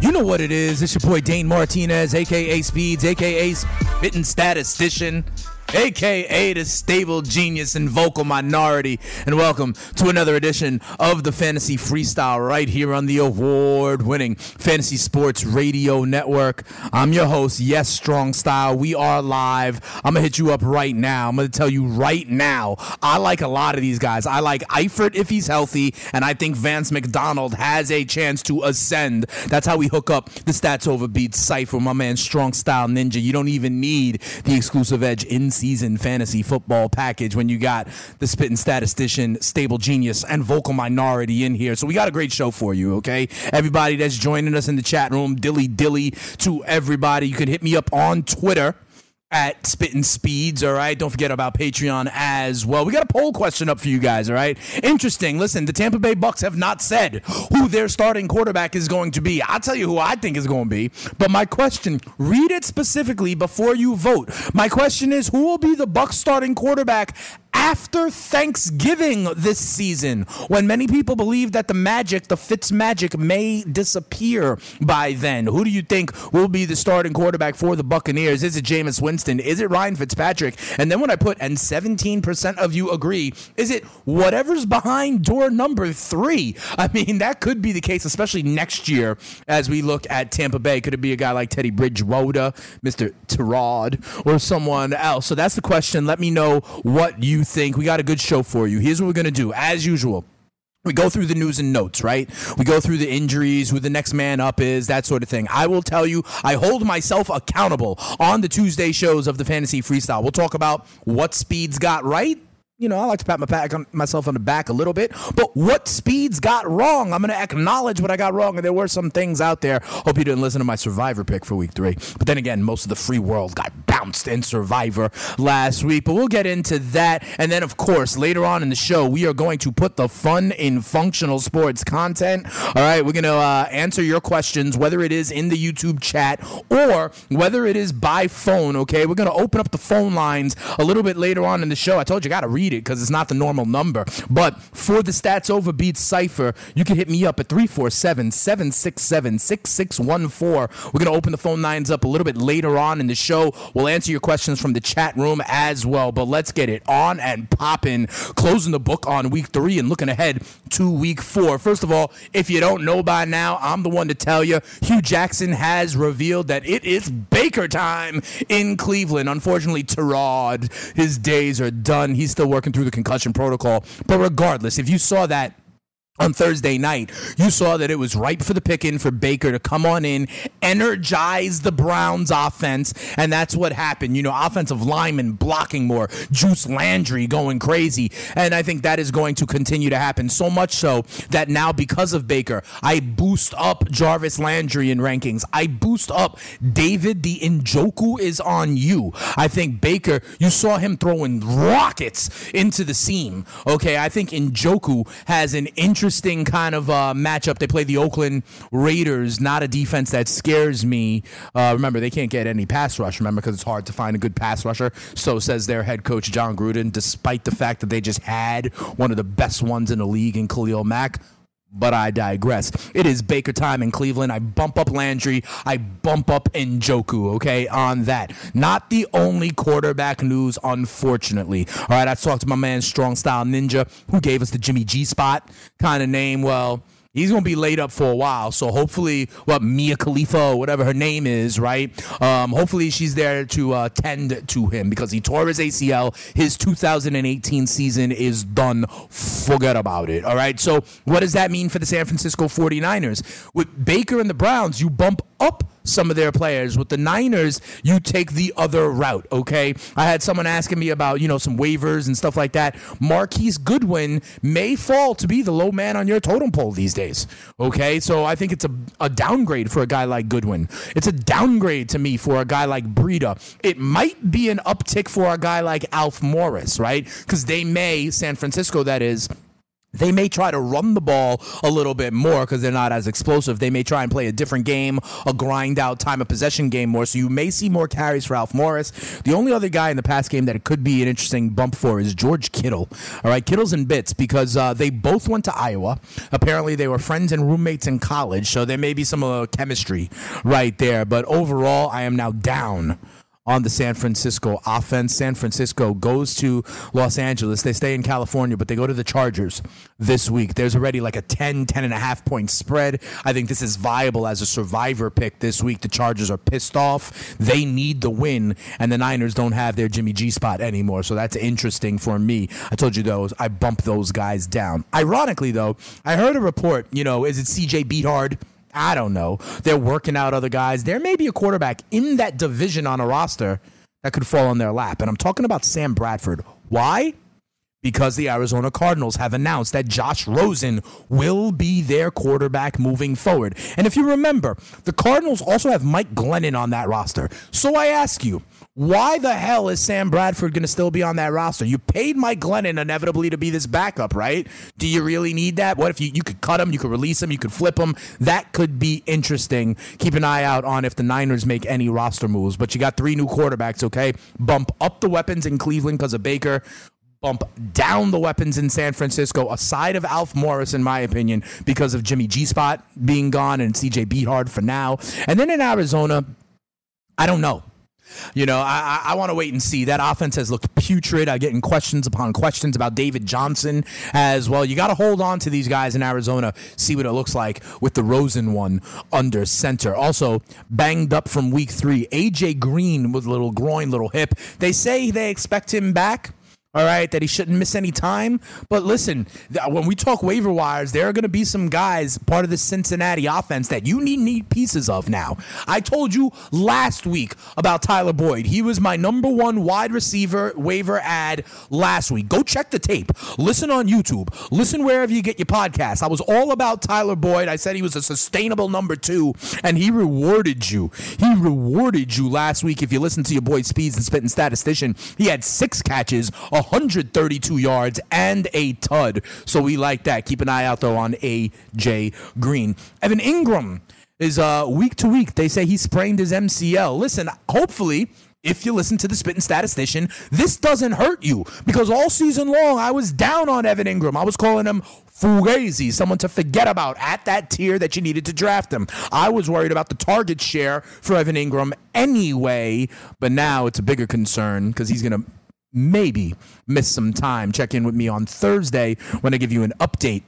You know what it is. It's your boy Dane Martinez, aka Speeds, aka Spitting Statistician, aka the stable genius and vocal minority. And welcome to another edition of the Fantasy Freestyle right here on the award winning Fantasy Sports Radio Network. I'm your host, Yes Strong Style. We are live. I'm to hit you up right now. I'm to tell you right now. I like a lot of these guys. I like Eifert if he's healthy, and I think Vance McDonald has a chance to ascend. That's how we hook up the stats over beats cipher, my man Strong Style Ninja. You don't even need the exclusive edge in season fantasy football package when you got the spitting statistician, stable genius, and vocal minority in here. So we got a great show for you, okay? Everybody that's joining us in the chat room, dilly dilly to everybody. You can hit me up on Twitter at Spitting Speeds, all right? Don't forget about Patreon as well. We got a poll question up for you guys, all right? Interesting. Listen, the Tampa Bay Bucs have not said who their starting quarterback is going to be. I'll tell you who I think is going to be. But my question, read it specifically before you vote. My question is who will be the Bucs starting quarterback after Thanksgiving this season, when many people believe that the magic, the Fitz magic, may disappear by then. Who do you think will be the starting quarterback for the Buccaneers? Is it Jameis Winston? Is it Ryan Fitzpatrick? And then when I put, and 17% of you agree, is it whatever's behind door number three? I mean, that could be the case, especially next year as we look at Tampa Bay. Could it be a guy like Teddy Bridgewater, Mr. Tyrod, or someone else? So that's the question. Let me know what you think. We got a good show for you. Here's what we're going to do. As usual, we go through the news and notes, right? We go through the injuries, who the next man up is, that sort of thing. I will tell you, I hold myself accountable on the Tuesday shows of the Fantasy Freestyle. We'll talk about what speeds got right. You know, I like to pat my back on myself on the back a little bit, but what speeds got wrong? I'm going to acknowledge what I got wrong, and there were some things out there. Hope you didn't listen to my Survivor pick for week three. But then again, most of the free world got bounced in Survivor last week. But we'll get into that, and then of course later on in the show, we are going to put the fun in functional sports content. All right, we're going to uh, answer your questions, whether it is in the YouTube chat or whether it is by phone. Okay, we're going to open up the phone lines a little bit later on in the show. I told you, got to read it because it's not the normal number. But for the Stats Over Beats cipher, you can hit me up at 347 767 6614. We're going to open the phone lines up a little bit later on in the show. We'll answer your questions from the chat room as well. But let's get it on and popping. Closing the book on week three and looking ahead to week four. First of all, if you don't know by now, I'm the one to tell you Hue Jackson has revealed that it is Baker time in Cleveland. Unfortunately, Tyrod, his days are done. He's still working through the concussion protocol. But regardless, if you saw that on Thursday night, you saw that it was ripe for the picking for Baker to come on in, energize the Browns offense, and that's what happened. You know, offensive linemen blocking more, Juice Landry going crazy, and I think that is going to continue to happen. So much so that now, because of Baker, I boost up Jarvis Landry in rankings. I boost up David. The Njoku is on you. I think Baker, you saw him throwing rockets into the seam. Okay, I think Njoku has an interesting kind of uh, matchup. They play the Oakland Raiders, not a defense that scares me. Uh, remember, they can't get any pass rush, remember, because it's hard to find a good pass rusher. So says their head coach, Jon Gruden, despite the fact that they just had one of the best ones in the league in Khalil Mack. But I digress. It is Baker time in Cleveland. I bump up Landry. I bump up Njoku, okay, on that. Not the only quarterback news, unfortunately. All right, I talked to my man Strong Style Ninja, who gave us the Jimmy G spot kind of name. Well, he's going to be laid up for a while. So hopefully, what Mia Khalifa or whatever her name is, right? Um, hopefully she's there to uh, tend to him because he tore his ACL. His 2018 season is done. Forget about it. All right. So what does that mean for the San Francisco 49ers? With Baker and the Browns, you bump up some of their players. With the Niners, you take the other route, okay? I had someone asking me about, you know, some waivers and stuff like that. Marquise Goodwin may fall to be the low man on your totem pole these days, okay? So I think it's a, a downgrade for a guy like Goodwin. It's a downgrade to me for a guy like Breida. It might be an uptick for a guy like Alf Morris, right? Because they may, San Francisco, that is, they may try to run the ball a little bit more because they're not as explosive. They may try and play a different game, a grind out time of possession game more. So you may see more carries for Alf Morris. The only other guy in the past game that it could be an interesting bump for is George Kittle. All right, Kittle's in bits because uh, they both went to Iowa. Apparently, they were friends and roommates in college. So there may be some uh, chemistry right there. But overall, I am now down on the San Francisco offense. San Francisco goes to Los Angeles. They stay in California, but they go to the Chargers this week. There's already like a 10, 10 and a half point spread. I think this is viable as a survivor pick this week. The Chargers are pissed off. They need the win, and the Niners don't have their Jimmy G spot anymore. So that's interesting for me. I told you those. I bump those guys down. Ironically, though, I heard a report, you know, is it CJ Beathard? I don't know. They're working out other guys. There may be a quarterback in that division on a roster that could fall on their lap. And I'm talking about Sam Bradford. Why? Because the Arizona Cardinals have announced that Josh Rosen will be their quarterback moving forward. And if you remember, the Cardinals also have Mike Glennon on that roster. So I ask you, why the hell is Sam Bradford going to still be on that roster? You paid Mike Glennon inevitably to be this backup, right? Do you really need that? What if you, you could cut him, you could release him, you could flip him? That could be interesting. Keep an eye out on if the Niners make any roster moves. But you got three new quarterbacks, okay? Bump up the weapons in Cleveland because of Baker bump down the weapons in San Francisco, aside of Alf Morris, in my opinion, because of Jimmy G Spot being gone and CJ Beathard for now. And then in Arizona, I don't know. You know, I, I, want to wait and see. That offense has looked putrid. I'm getting questions upon questions about David Johnson as well. You got to hold on to these guys in Arizona, see what it looks like with the Rosen one under center. Also, banged up from week three. AJ Green with little groin, little hip. They say they expect him back all right, that he shouldn't miss any time. But listen, when we talk waiver wires, there are going to be some guys part of the Cincinnati offense that you need need pieces of now. I told you last week about Tyler Boyd. He was my number one wide receiver waiver ad last week. Go check the tape. Listen on YouTube. Listen wherever you get your podcast. I was all about Tyler Boyd. I said he was a sustainable number two, and he rewarded you. He rewarded you last week. If you listen to your boy Speeds and Spitting Statistician, he had six catches. 132 yards and a tud. So we like that. Keep an eye out though on AJ Green. Evan Engram is uh, week to week. They say he sprained his MCL. Listen, hopefully if you listen to the spitting statistician, this doesn't hurt you because all season long I was down on Evan Engram. I was calling him Fugazi, someone to forget about at that tier that you needed to draft him. I was worried about the target share for Evan Engram anyway, but now it's a bigger concern because he's going to maybe miss some time. Check in with me on Thursday when I give you an update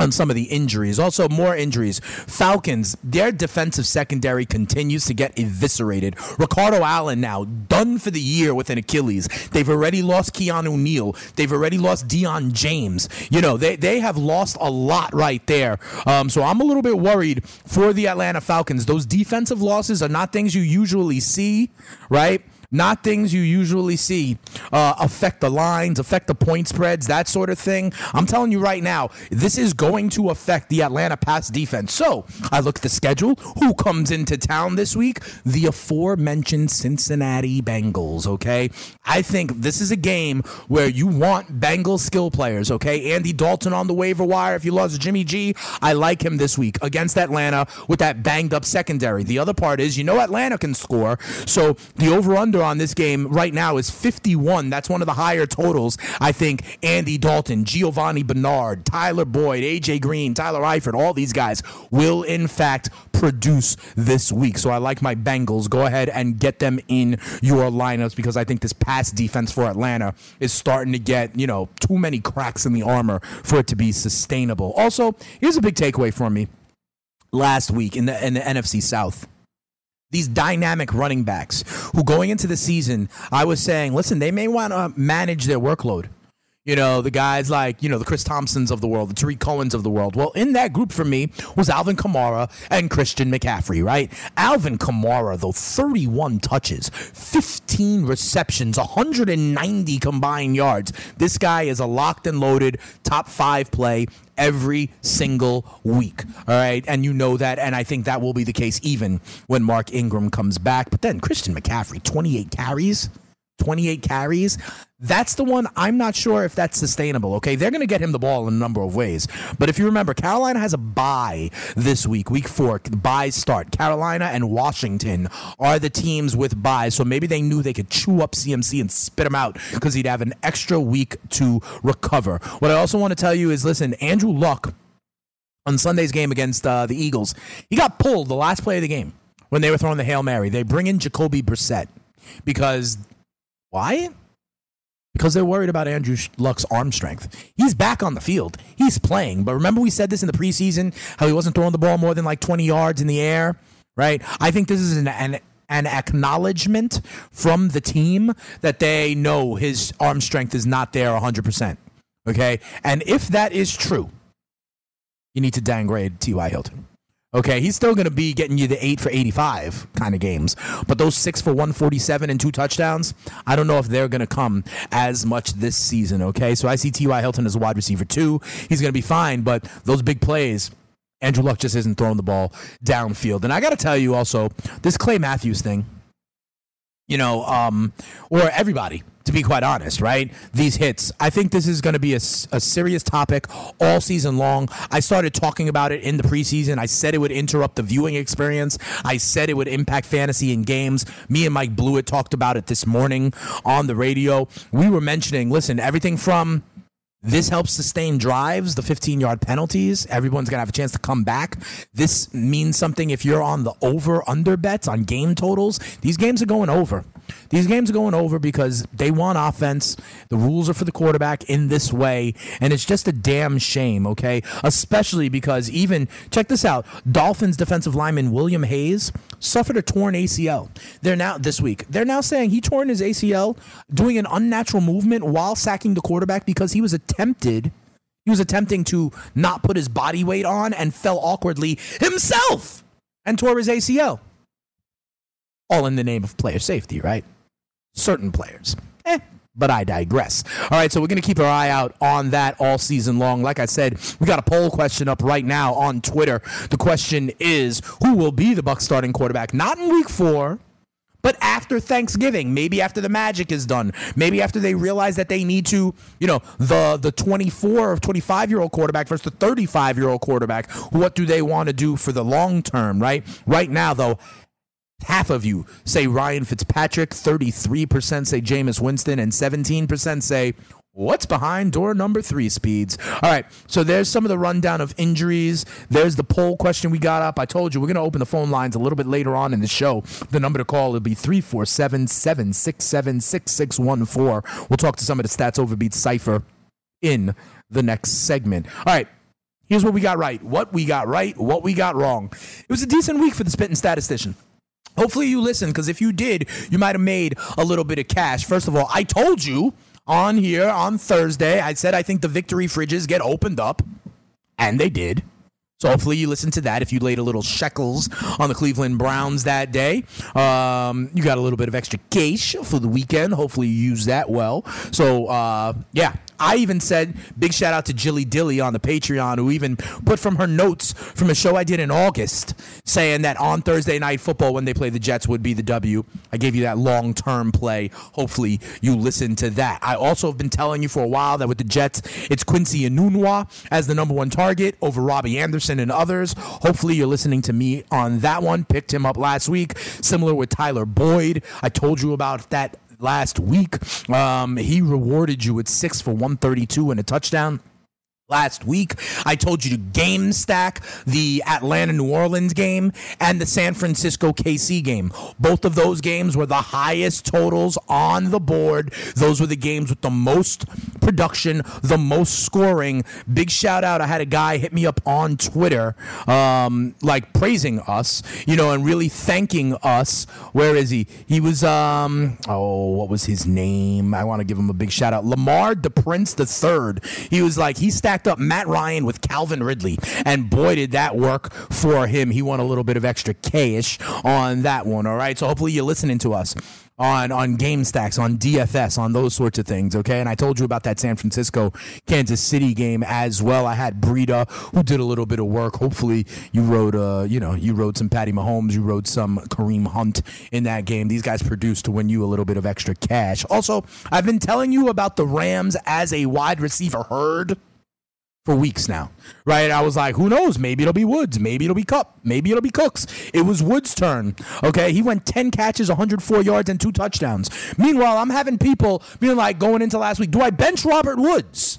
on some of the injuries. Also, more injuries. Falcons, their defensive secondary continues to get eviscerated. Ricardo Allen now done for the year with an Achilles. They've already lost Keanu Neal. They've already lost Dion James. You know, they, they have lost a lot right there. Um, so I'm a little bit worried for the Atlanta Falcons. Those defensive losses are not things you usually see, right? Not things you usually see uh, affect the lines, affect the point spreads, that sort of thing. I'm telling you right now, this is going to affect the Atlanta pass defense. So I look at the schedule. Who comes into town this week? The aforementioned Cincinnati Bengals, okay? I think this is a game where you want Bengals skill players, okay? Andy Dalton on the waiver wire. If you lost Jimmy G, I like him this week against Atlanta with that banged up secondary. The other part is, you know, Atlanta can score. So the over under on this game right now is 51. That's one of the higher totals. I think Andy Dalton, Giovani Bernard, Tyler Boyd, AJ Green, Tyler Eifert, all these guys will in fact produce this week. So I like my Bengals. Go ahead and get them in your lineups because I think this pass defense for Atlanta is starting to get, you know, too many cracks in the armor for it to be sustainable. Also, here's a big takeaway for me last week in the in the NFC South these dynamic running backs who going into the season, I was saying, listen, they may want to manage their workload. You know, the guys like, you know, the Chris Thompsons of the world, the Tarik Cohen's of the world. Well, in that group for me was Alvin Kamara and Christian McCaffrey, right? Alvin Kamara, though, 31 touches, 15 receptions, 190 combined yards. This guy is a locked and loaded top five play every single week. All right. And you know that. And I think that will be the case even when Mark Ingram comes back. But then Christian McCaffrey, 28 carries. 28 carries. That's the one I'm not sure if that's sustainable. Okay, they're going to get him the ball in a number of ways. But if you remember, Carolina has a bye this week, week four. Byes start. Carolina and Washington are the teams with byes, So maybe they knew they could chew up CMC and spit him out because he'd have an extra week to recover. What I also want to tell you is listen, Andrew Luck on Sunday's game against uh, the Eagles, he got pulled the last play of the game when they were throwing the Hail Mary. They bring in Jacoby Brissett because why? Because they're worried about Andrew Luck's arm strength. He's back on the field. He's playing. But remember, we said this in the preseason how he wasn't throwing the ball more than like 20 yards in the air, right? I think this is an, an, an acknowledgement from the team that they know his arm strength is not there 100%. Okay? And if that is true, you need to downgrade T.Y. Hilton. Okay, he's still going to be getting you the eight for 85 kind of games. But those six for 147 and two touchdowns, I don't know if they're going to come as much this season. Okay, so I see T.Y. Hilton as a wide receiver too. He's going to be fine, but those big plays, Andrew Luck just isn't throwing the ball downfield. And I got to tell you also, this Clay Matthews thing, you know, um, or everybody, to be quite honest, right? These hits. I think this is going to be a, a, serious topic all season long. I started talking about it in the preseason. I said it would interrupt the viewing experience. I said it would impact fantasy in games. Me and Mike Blewett talked about it this morning on the radio. We were mentioning, listen, everything from this helps sustain drives, the 15 yard penalties. Everyone's going to have a chance to come back. This means something if you're on the over under bets on game totals. These games are going over. These games are going over because they want offense. The rules are for the quarterback in this way. And it's just a damn shame, okay? Especially because even, check this out Dolphins defensive lineman William Hayes suffered a torn ACL. They're now, this week, they're now saying he torn his ACL doing an unnatural movement while sacking the quarterback because he was attempted. He was attempting to not put his body weight on and fell awkwardly himself and tore his ACL. All in the name of player safety, right? Certain players. Eh, but I digress. All right, so we're going to keep our eye out on that all season long. Like I said, we got a poll question up right now on Twitter. The question is, who will be the Bucs starting quarterback? Not in week 4, but after Thanksgiving, maybe after the magic is done, maybe after they realize that they need to, you know, the the 24 or 25 year old quarterback versus the 35 year old quarterback. What do they want to do for the long term, right? Right now, though, Half of you say Ryan Fitzpatrick, 33% say Jameis Winston, and 17% say What's behind door number three speeds? All right, so there's some of the rundown of injuries. There's the poll question we got up. I told you we're going to open the phone lines a little bit later on in the show. The number to call will be 347 767 6614. We'll talk to some of the Stats Overbeat Cypher in the next segment. All right, here's what we got right, what we got right, what we got wrong. It was a decent week for the Spitting Statistician. Hopefully you listen, because if you did, you might have made a little bit of cash. First of all, I told you on here on Thursday, I said I think the victory fridges get opened up, and they did. So hopefully you listened to that. If you laid a little shekels on the Cleveland Browns that day, um, you got a little bit of extra cash for the weekend. Hopefully you use that well. So uh, yeah, I even said big shout out to Jilly Dilly on the Patreon, who even put from her notes from a show I did in August, saying that on Thursday night football when they play the Jets would be the W. I gave you that long term play. Hopefully you listen to that. I also have been telling you for a while that with the Jets, it's Quincy Enunwa as the number one target over Robby Anderson and others. Hopefully you're listening to me on that one. Picked him up last week. Similar with Tyler Boyd. I told you about that last week. Um, he rewarded you with six for 132 and a touchdown last week. I told you to game stack the Atlanta New Orleans game and the San Francisco KC game. Both of those games were the highest totals on the board. Those were the games with the most production, the most scoring. Big shout out. I had a guy hit me up on Twitter, um, like praising us, you know, and really thanking us. Where is he? He was, um, oh, what was his name? I want to give him a big shout out. Lamar the Prince the Third. He was like, he stacked up Matt Ryan with Calvin Ridley, and boy, did that work for him. He won a little bit of extra cash on that one. All right, so hopefully you're listening to us on on game stacks, on DFS, on those sorts of things. Okay, and I told you about that San Francisco Kansas City game as well. I had Breida who did a little bit of work. Hopefully, you rode uh you know you rode some Patty Mahomes, you rode some Kareem Hunt in that game. These guys produced to win you a little bit of extra cash. Also, I've been telling you about the Rams as a wide receiver herd for weeks now, right? I was like, who knows? Maybe it'll be Woods. Maybe it'll be Kupp. Maybe it'll be Cooks. It was Woods' turn. Okay. He went 10 catches, 104 yards, and two touchdowns. Meanwhile, I'm having people being like, going into last week, do I bench Robert Woods?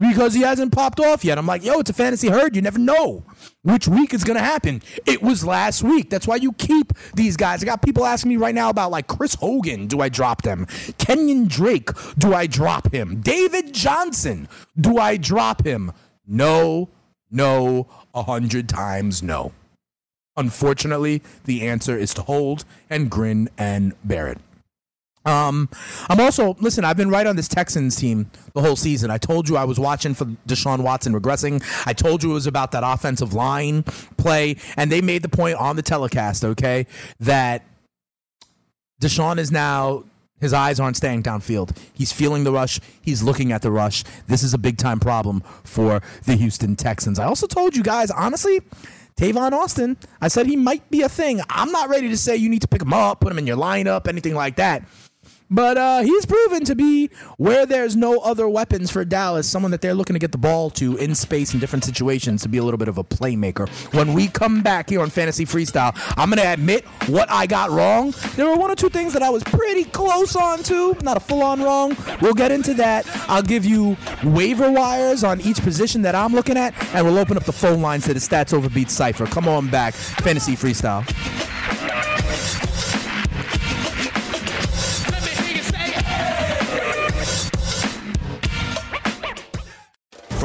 Because he hasn't popped off yet. I'm like, yo, it's a fantasy herd. You never know which week is going to happen. It was last week. That's why you keep these guys. I got people asking me right now about like Chris Hogan. Do I drop them? Kenyon Drake. Do I drop him? David Johnson. Do I drop him? No, no, a hundred times no. Unfortunately, the answer is to hold and grin and bear it. Um, I'm also listen. I've been right on this Texans team the whole season. I told you I was watching for Deshaun Watson regressing. I told you it was about that offensive line play, and they made the point on the telecast. Okay, that Deshaun is now his eyes aren't staying downfield. He's feeling the rush. He's looking at the rush. This is a big time problem for the Houston Texans. I also told you guys, honestly, Tavon Austin, I said he might be a thing. I'm not ready to say you need to pick him up, put him in your lineup, anything like that. But uh, he's proven to be where there's no other weapons for Dallas, someone that they're looking to get the ball to in space in different situations to be a little bit of a playmaker. When we come back here on Fantasy Freestyle, I'm going to admit what I got wrong. There were one or two things that I was pretty close on to, not a full on wrong. We'll get into that. I'll give you waiver wires on each position that I'm looking at, and we'll open up the phone lines to the Stats Overbeat Cypher. Come on back, Fantasy Freestyle.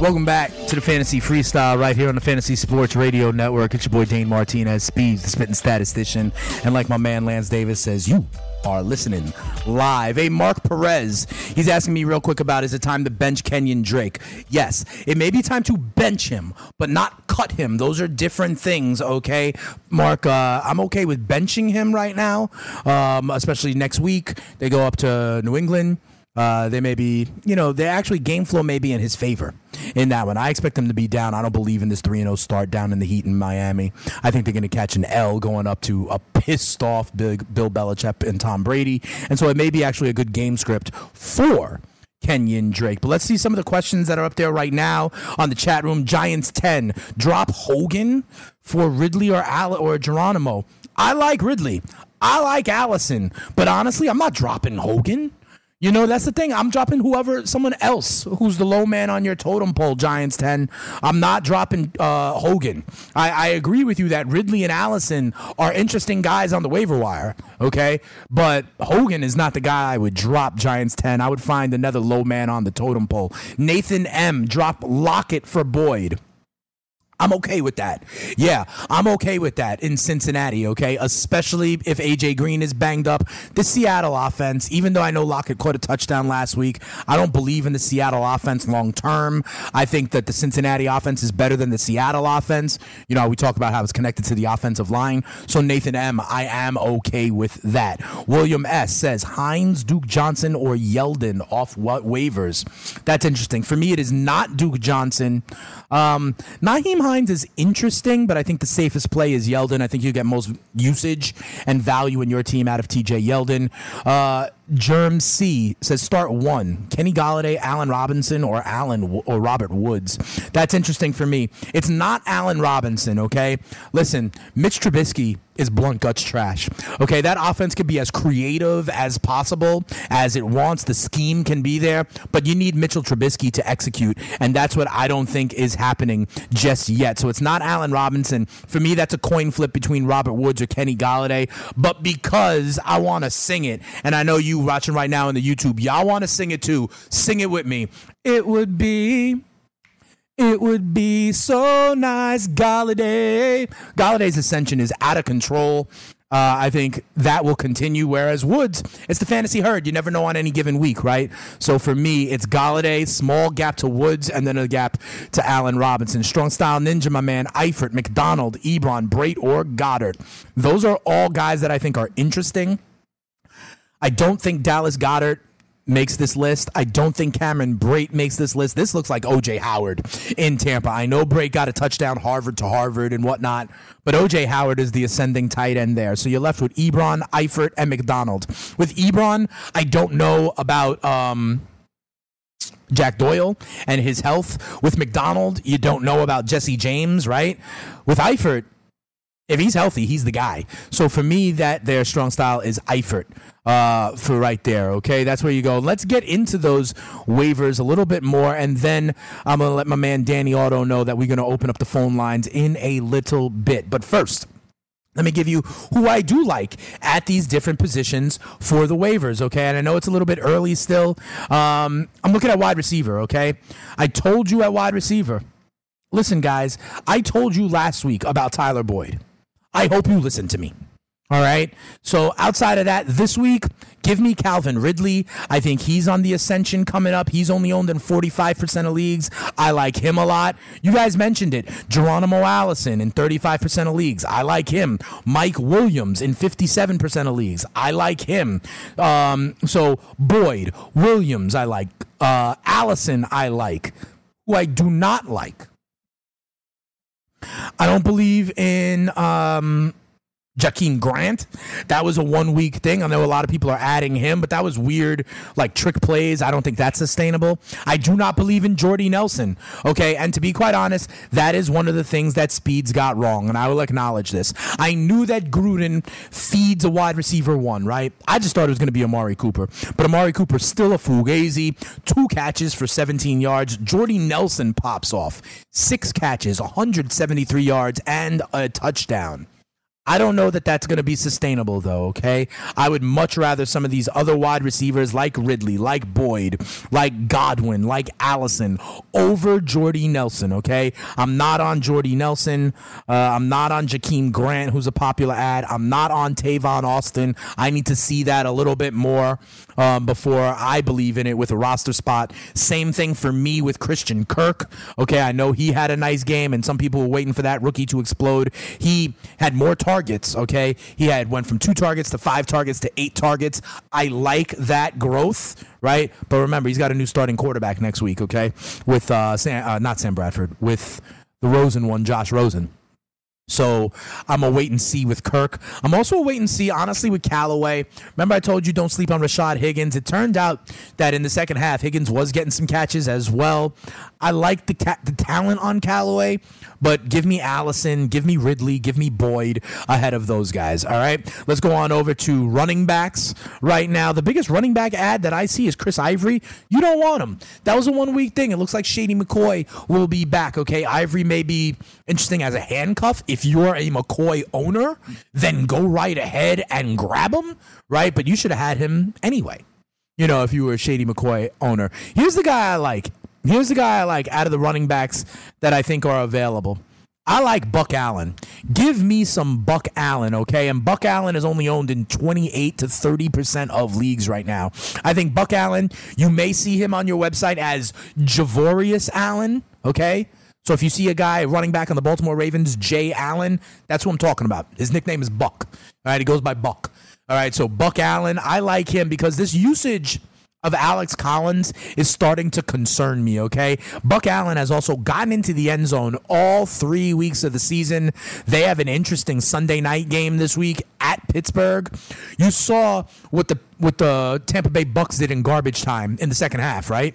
Welcome back to the Fantasy Freestyle right here on the Fantasy Sports Radio Network. It's your boy Dane Martinez, Speeds, the spitting statistician. And like my man Lance Davis says, you are listening live. Hey, Mark Perez, he's asking me real quick about is it time to bench Kenyon Drake? Yes, it may be time to bench him, but not cut him. Those are different things, okay? Mark, uh, I'm okay with benching him right now, um, especially next week. They go up to New England. Uh, they may be, you know, they actually game flow may be in his favor in that one. I expect them to be down. I don't believe in this 3 0 start down in the heat in Miami. I think they're going to catch an L going up to a pissed off big Bill Belichick and Tom Brady. And so it may be actually a good game script for Kenyon Drake. But let's see some of the questions that are up there right now on the chat room. Giants 10. Drop Hogan for Ridley or Al- or Geronimo. I like Ridley. I like Allison. But honestly, I'm not dropping Hogan. You know, that's the thing. I'm dropping whoever, someone else who's the low man on your totem pole, Giants 10. I'm not dropping uh, Hogan. I, I agree with you that Ridley and Allison are interesting guys on the waiver wire, okay? But Hogan is not the guy I would drop Giants 10. I would find another low man on the totem pole. Nathan M. Drop Lockett for Boyd. I'm okay with that. Yeah, I'm okay with that in Cincinnati, okay? Especially if AJ Green is banged up. The Seattle offense, even though I know Lockett caught a touchdown last week, I don't believe in the Seattle offense long term. I think that the Cincinnati offense is better than the Seattle offense. You know, we talk about how it's connected to the offensive line. So Nathan M, I am okay with that. William S says Hines, Duke Johnson, or Yeldon off what waivers. That's interesting. For me, it is not Duke Johnson. Um, Nyheim Hines is interesting, but I think the safest play is Yeldon. I think you get most usage and value in your team out of TJ Yeldon. Uh, Germ C says start one: Kenny Golladay, Allen Robinson, or Allen or Robert Woods. That's interesting for me. It's not Allen Robinson. Okay, listen, Mitch Trubisky is blunt guts trash. Okay, that offense can be as creative as possible as it wants. The scheme can be there, but you need Mitchell Trubisky to execute, and that's what I don't think is happening just yet. So it's not Allen Robinson. For me, that's a coin flip between Robert Woods or Kenny Golladay. But because I want to sing it, and I know you watching right now in the YouTube, y'all want to sing it too. Sing it with me. It would be it would be so nice, Golladay. Golladay's ascension is out of control. Uh, I think that will continue. Whereas Woods, it's the fantasy herd. You never know on any given week, right? So for me, it's Golladay, small gap to Woods, and then a gap to Allen Robinson. Strong style ninja, my man, Eifert, McDonald, Ebron, Brate, or Goedert. Those are all guys that I think are interesting. I don't think Dallas Goedert makes this list. I don't think Cameron Brate makes this list. This looks like OJ Howard in Tampa. I know Brate got a touchdown Harvard to Harvard and whatnot, but OJ Howard is the ascending tight end there. So you're left with Ebron, Eifert, and McDonald. With Ebron, I don't know about um, Jack Doyle and his health. With McDonald, you don't know about Jesse James, right? With Eifert, if he's healthy, he's the guy. So for me, that their strong style is Eifert uh, for right there. Okay, that's where you go. Let's get into those waivers a little bit more, and then I'm gonna let my man Danny Auto know that we're gonna open up the phone lines in a little bit. But first. Let me give you who I do like at these different positions for the waivers, okay? And I know it's a little bit early still. Um, I'm looking at wide receiver, okay? I told you at wide receiver. Listen, guys, I told you last week about Tyler Boyd. I hope you listen to me. All right. So outside of that, this week, give me Calvin Ridley. I think he's on the ascension coming up. He's only owned in 45% of leagues. I like him a lot. You guys mentioned it. Geronimo Allison in 35% of leagues. I like him. Mike Williams in 57% of leagues. I like him. Um, so Boyd, Williams, I like. Uh, Allison, I like. Who I do not like. I don't believe in. Um, Jakeem Grant. That was a one week thing. I know a lot of people are adding him, but that was weird, like trick plays. I don't think that's sustainable. I do not believe in Jordy Nelson. Okay. And to be quite honest, that is one of the things that Speeds got wrong. And I will acknowledge this. I knew that Gruden feeds a wide receiver one, right? I just thought it was going to be Amari Cooper. But Amari Cooper's still a fugazi. Two catches for 17 yards. Jordy Nelson pops off. Six catches, 173 yards, and a touchdown. I don't know that that's going to be sustainable, though, okay? I would much rather some of these other wide receivers like Ridley, like Boyd, like Godwin, like Allison over Jordy Nelson, okay? I'm not on Jordy Nelson. Uh, I'm not on Jakeem Grant, who's a popular ad. I'm not on Tavon Austin. I need to see that a little bit more um, before I believe in it with a roster spot. Same thing for me with Christian Kirk, okay? I know he had a nice game, and some people were waiting for that rookie to explode. He had more targets targets. Okay, he had went from two targets to five targets to eight targets. I like that growth, right? But remember, he's got a new starting quarterback next week. Okay, with uh, Sam, uh not Sam Bradford, with the Rosen one, Josh Rosen. So I'm a wait and see with Kirk. I'm also a wait and see, honestly, with Callaway. Remember, I told you don't sleep on Rashad Higgins. It turned out that in the second half, Higgins was getting some catches as well. I like the the talent on Callaway, but give me Allison, give me Ridley, give me Boyd ahead of those guys. All right, let's go on over to running backs right now. The biggest running back ad that I see is Chris Ivory. You don't want him. That was a one week thing. It looks like Shady McCoy will be back. Okay, Ivory may be interesting as a handcuff. If you're a McCoy owner, then go right ahead and grab him. Right, but you should have had him anyway. You know, if you were a Shady McCoy owner. Here's the guy I like. Here's the guy I like out of the running backs that I think are available. I like Buck Allen. Give me some Buck Allen, okay? And Buck Allen is only owned in 28 to 30% of leagues right now. I think Buck Allen, you may see him on your website as Javorius Allen, okay? So if you see a guy running back on the Baltimore Ravens, Jay Allen, that's what I'm talking about. His nickname is Buck. All right, he goes by Buck. All right, so Buck Allen, I like him because this usage of Alex Collins is starting to concern me, okay? Buck Allen has also gotten into the end zone all three weeks of the season. They have an interesting Sunday night game this week at Pittsburgh. You saw what the what the Tampa Bay Bucs did in garbage time in the second half, right?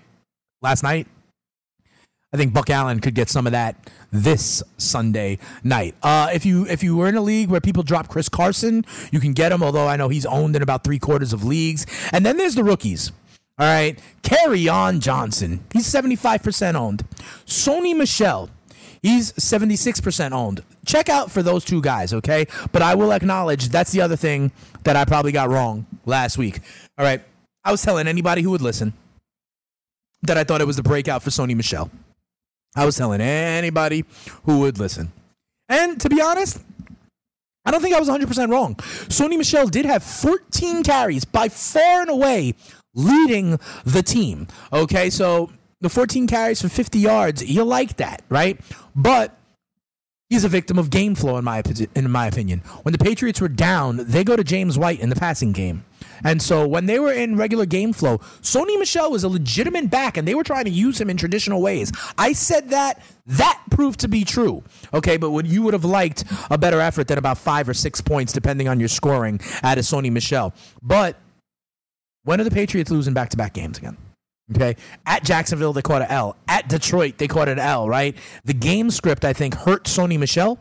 Last night. I think Buck Allen could get some of that this Sunday night. Uh, if you if you were in a league where people drop Chris Carson, you can get him. Although I know he's owned in about three quarters of leagues. And then there's the rookies. All right. Kerryon Johnson. He's 75% owned. Sony Michel, He's 76% owned. Check out for those two guys, okay? But I will acknowledge that's the other thing that I probably got wrong last week. All right. I was telling anybody who would listen that I thought it was the breakout for Sony Michel. I was telling anybody who would listen. And to be honest, I don't think I was 100% wrong. Sony Michel did have 14 carries by far and away leading the team. Okay, so the 14 carries for 50 yards, you like that, right? But he's a victim of game flow in my in my opinion. When the Patriots were down, they go to James White in the passing game. And so when they were in regular game flow, Sony Michel was a legitimate back and they were trying to use him in traditional ways. I said that that proved to be true. Okay, but would you would have liked a better effort than about 5 or 6 points depending on your scoring out of Sony Michel. But when are the Patriots losing back to back games again? Okay. At Jacksonville, they caught an L. At Detroit, they caught an L, right? The game script, I think, hurt Sony Michel.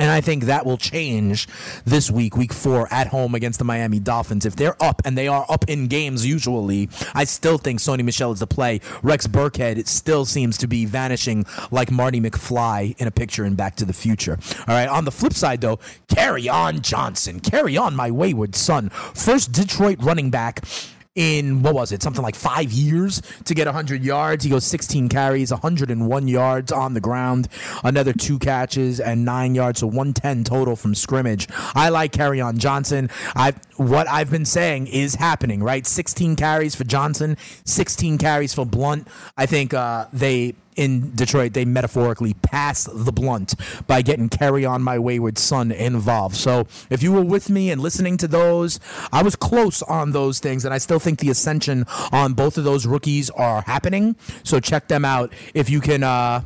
And I think that will change this week, week four, at home against the Miami Dolphins. If they're up, and they are up in games usually, I still think Sony Michel is the play. Rex Burkhead it still seems to be vanishing like Marty McFly in a picture in Back to the Future. All right. On the flip side, though, Kerryon Johnson. Carry on, my wayward son. First Detroit running back in what was it something like five years to get 100 yards. He goes 16 carries 101 yards on the ground another two catches and nine yards so 110 total from scrimmage. I like carry on johnson. I what i've been saying is happening right? 16 carries for johnson 16 carries for blunt. I think uh, they in Detroit, they metaphorically passed the blunt by getting Carry Kerryon My Wayward Son involved. So if you were with me and listening to those, I was close on those things, and I still think the ascension on both of those rookies are happening. So check them out if you can. Uh,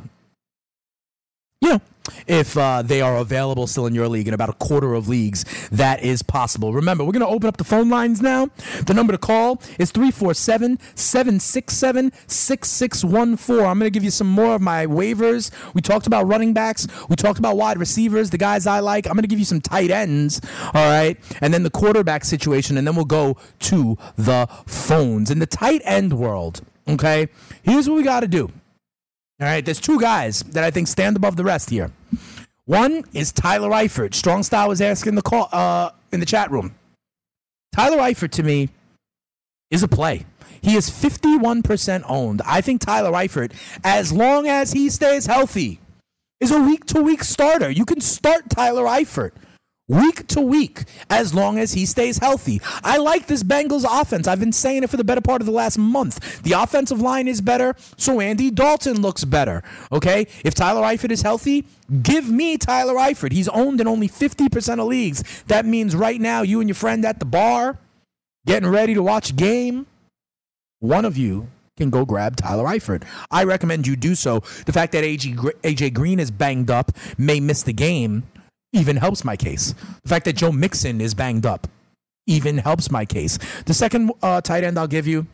you know, if uh, they are available still in your league in about a quarter of leagues that is possible. Remember we're going to open up the phone lines now. The number to call is 347-767-6614 i'm going to give you some more of my waivers. We talked about running backs. We talked about wide receivers the guys i like. I'm going to give you some tight ends all right? And then the quarterback situation and then we'll go to the phones. In the tight end world okay here's what we got to do all right, there's two guys that I think stand above the rest here. One is Tyler Eifert. Strong Style was asking the call uh, in the chat room. Tyler Eifert to me is a play. He is 51% owned. I think Tyler Eifert, as long as he stays healthy, is a week to week starter. You can start Tyler Eifert week to week as long as he stays healthy. I like this Bengals offense. I've been saying it for the better part of the last month. The offensive line is better, so Andy Dalton looks better. Okay? If Tyler Eifert is healthy, give me Tyler Eifert. He's owned in only 50% of leagues. That means right now, you and your friend at the bar, getting ready to watch a game, one of you can go grab Tyler Eifert. I recommend you do so. The fact that AJ Green is banged up, may miss the game, even helps my case. The fact that Joe Mixon is banged up even helps my case. The second uh, tight end I'll give you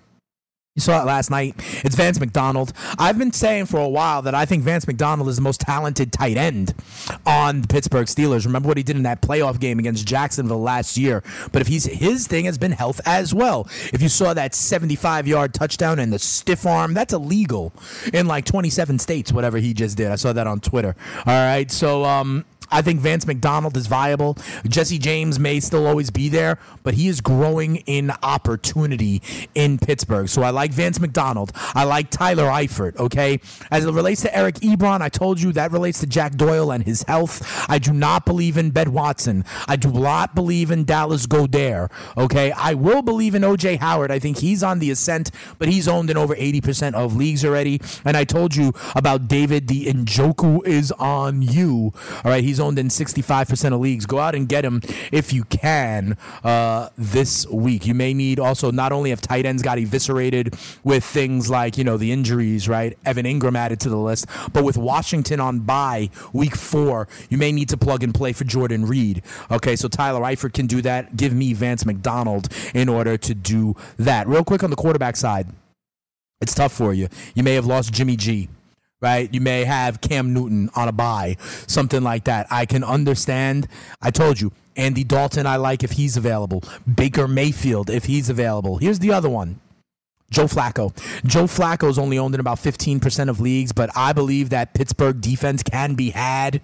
you saw it last night. It's Vance McDonald. I've been saying for a while that I think Vance McDonald is the most talented tight end on the Pittsburgh Steelers. Remember what he did in that playoff game against Jacksonville last year. But if he's his thing has been health as well. If you saw that 75 yard touchdown and the stiff arm, that's illegal in like 27 states. Whatever he just did, I saw that on Twitter. All right, so um, I think Vance McDonald is viable. Jesse James may still always be there, but he is growing in opportunity in Pittsburgh. So I like Vance McDonald. I like Tyler Eifert, okay? As it relates to Eric Ebron, I told you that relates to Jack Doyle and his health. I do not believe in Ben Watson. I do not believe in Dallas Goedert, okay? I will believe in OJ Howard. I think he's on the ascent, but he's owned in over 80% of leagues already. And I told you about David the Njoku is on you. All right, he's He's owned in 65% of leagues. Go out and get him if you can uh, this week. You may need also not only have tight ends got eviscerated with things like, you know, the injuries, right? Evan Engram added to the list, but with Washington on bye week four, you may need to plug and play for Jordan Reed. Okay, so Tyler Eifert can do that. Give me Vance McDonald in order to do that. Real quick on the quarterback side. It's tough for you. You may have lost Jimmy G right? You may have Cam Newton on a bye, something like that. I can understand. I told you, Andy Dalton, I like if he's available. Baker Mayfield, if he's available. Here's the other one. Joe Flacco. Joe Flacco is only owned in about 15% of leagues, but I believe that Pittsburgh defense can be had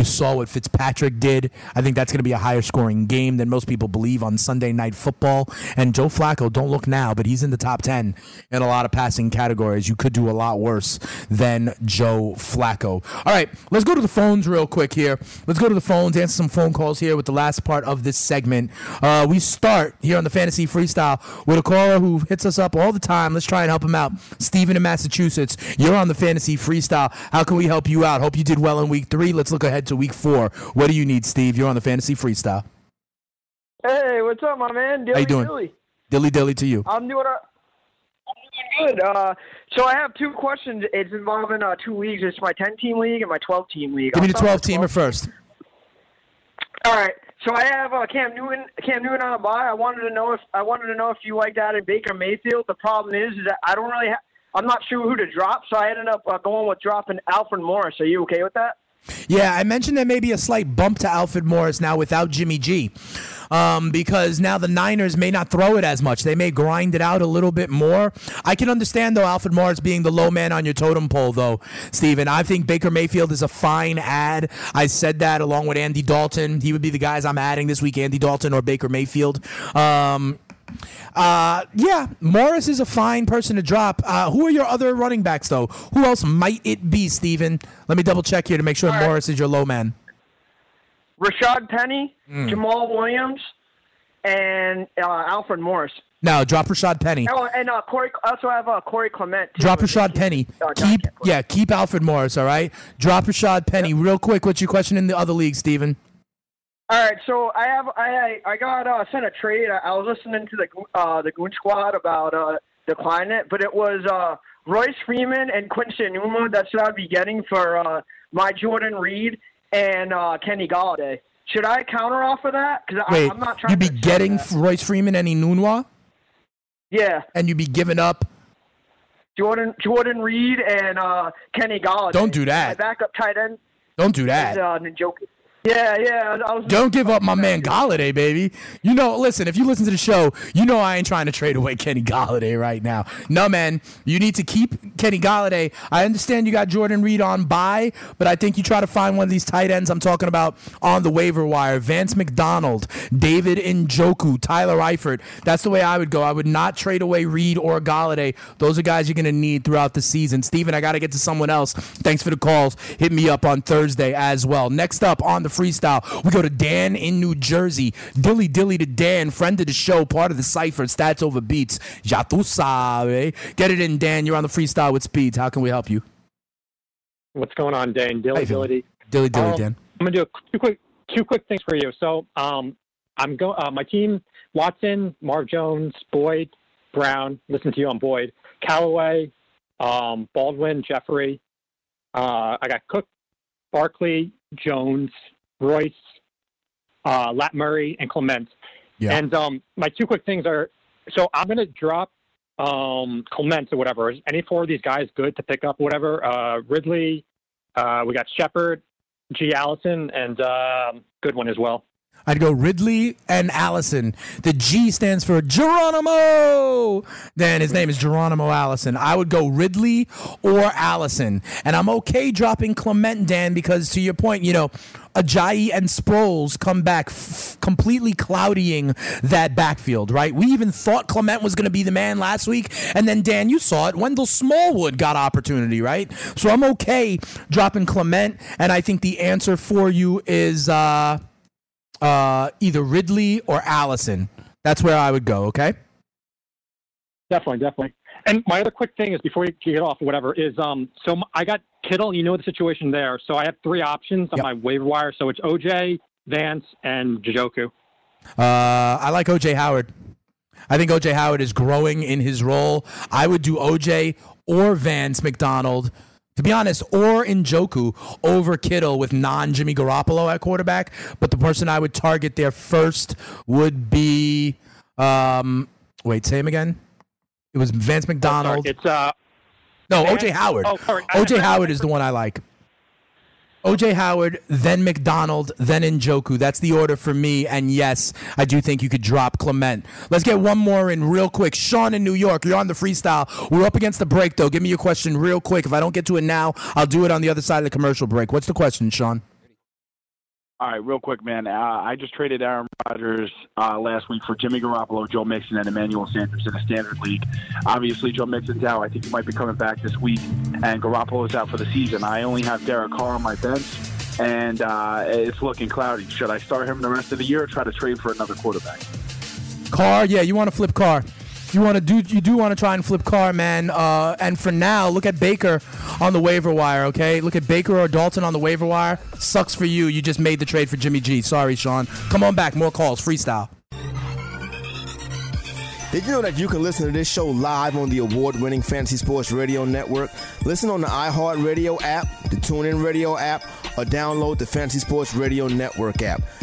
you saw what Fitzpatrick did. I think that's going to be a higher scoring game than most people believe on Sunday night football. And Joe Flacco, don't look now, but he's in the top 10 in a lot of passing categories. You could do a lot worse than Joe Flacco. All right, let's go to the phones real quick here. Let's go to the phones, answer some phone calls here with the last part of this segment. Uh, we start here on the Fantasy Freestyle with a caller who hits us up all the time. Let's try and help him out. Steven in Massachusetts, you're on the Fantasy Freestyle. How can we help you out? Hope you did well in week three. Let's look ahead to week four. What do you need, Steve? You're on the fantasy freestyle. Hey, what's up, my man? Dilly, How you doing? Dilly. Dilly dilly to you. I'm doing. A, I'm doing good. Uh, so I have two questions. It's involving uh, two leagues. It's my 10 team league and my 12 team league. Give me the 12 teamer first. All right. So I have uh, Cam Newton. Cam Newton on a bye. I wanted to know if I wanted to know if you liked that in Baker Mayfield. The problem is, is that I don't really. Ha- I'm not sure who to drop, so I ended up uh, going with dropping Alfred Morris. Are you okay with that? Yeah, I mentioned there may be a slight bump to Alfred Morris now without Jimmy G. Um, because now the Niners may not throw it as much. They may grind it out a little bit more. I can understand, though, Alfred Morris being the low man on your totem pole, though, Steven. I think Baker Mayfield is a fine ad. I said that along with Andy Dalton. He would be the guys I'm adding this week Andy Dalton or Baker Mayfield. Um, uh, yeah, Morris is a fine person to drop. Uh, who are your other running backs, though? Who else might it be, Steven? Let me double check here to make sure right. Morris is your low man. Rashad Penny, mm. Jamaal Williams, and uh, Alfred Morris. No, drop Rashad Penny. Oh, and uh, Corey. Also have uh, Corey Clement. Too. Drop Rashad Penny. Uh, keep yeah, keep Alfred Morris. All right. Drop Rashad Penny. Yep. Real quick, what's your question in the other league, Steven? All right, so I have I I got uh, sent a trade. I, I was listening to the uh, the Goon Squad about uh, declining it, but it was uh, Royce Freeman and Quincy Enunwa. That's what I'd be getting for uh, my Jordan Reed and uh, Kenny Golladay. Should I counter off of that? Because I'm not trying. You'd be getting that. Royce Freeman and Enunwa. Yeah. And you'd be giving up. Jordan Jordan Reed and uh, Kenny Golladay. Don't do that. My backup tight end. Don't do that. Is, uh, Njoku. Yeah, yeah. Don't give up my man Golladay, baby. You know, listen, if you listen to the show, you know I ain't trying to trade away Kenny Golladay right now. No, man. You need to keep Kenny Golladay. I understand you got Jordan Reed on bye, but I think you try to find one of these tight ends I'm talking about on the waiver wire. Vance McDonald, David Njoku, Tyler Eifert. That's the way I would go. I would not trade away Reed or Golladay. Those are guys you're going to need throughout the season. Steven, I got to get to someone else. Thanks for the calls. Hit me up on Thursday as well. Next up on the freestyle. We go to Dan in New Jersey. Dilly dilly to Dan, friend of the show, part of the cipher, stats over beats. Ya tu sabe. Get it in, Dan. You're on the freestyle with speeds. How can we help you? What's going on, Dan? Dilly dilly. Dilly dilly, um, Dan. I'm gonna do a, two quick two quick things for you. So um, I'm going. Uh, my team: Watson, Marv Jones, Boyd, Brown. Listen to you on Boyd. Callaway, um, Baldwin, Jeffery. Uh, I got Cook, Barkley, Jones, Royce, uh, Lat Murray, and Clement. Yeah. And um, my two quick things are so I'm going to drop um, Clement or whatever. Is any four of these guys good to pick up? Whatever. Uh, Ridley, uh, we got Shepard, G. Allison, and um, good one as well. I'd go Ridley and Allison. The G stands for Geronimo. Then his name is Geronimo Allison. I would go Ridley or Allison. And I'm okay dropping Clement, Dan, because to your point, you know, Ajayi and Sproles come back f- completely cloudying that backfield, right? We even thought Clement was going to be the man last week. And then, Dan, you saw it. Wendell Smallwood got opportunity, right? So I'm okay dropping Clement. And I think the answer for you is. Uh, uh, either Ridley or Allison. That's where I would go. Okay. Definitely, definitely. And my other quick thing is before you get off or whatever is um so I got Kittle. You know the situation there. So I have three options on Yep. my waiver wire. So it's OJ, Vance, and Jojoku. Uh, I like OJ Howard. I think OJ Howard is growing in his role. I would do OJ or Vance McDonald. To be honest, or Njoku over Kittle with non Jimmy Garoppolo at quarterback. But the person I would target there first would be, um, wait, say him again. It was Vance McDonald. It's uh No, Vance- OJ Howard. oh, sorry. OJ Howard is the one I like. OJ Howard, then McDonald, then Njoku. That's the order for me. And yes, I do think you could drop Clement. Let's get one more in real quick. Sean in New York, you're on the freestyle. We're up against the break, though. Give me your question real quick. If I don't get to it now, I'll do it on the other side of the commercial break. What's the question, Sean? All right, real quick, man. Uh, I just traded Aaron Rodgers uh, last week for Jimmy Garoppolo, Joe Mixon, and Emmanuel Sanders in a standard league. Obviously, Joe Mixon's out. I think he might be coming back this week, and Garoppolo's out for the season. I only have Derek Carr on my bench, and uh, it's looking cloudy. Should I start him the rest of the year or try to trade for another quarterback? Carr, yeah, you want to flip Carr. You want to do you do want to try and flip Carr, man. Uh, and for now, look at Baker on the waiver wire. Okay, look at Baker or Dalton on the waiver wire. Sucks for you. You just made the trade for Jimmy G. Sorry, Sean. Come on back. More calls. Freestyle. Did you know that you can listen to this show live on the award winning Fantasy Sports Radio Network? Listen on the iHeartRadio app, the TuneIn Radio app, or download the Fantasy Sports Radio Network app.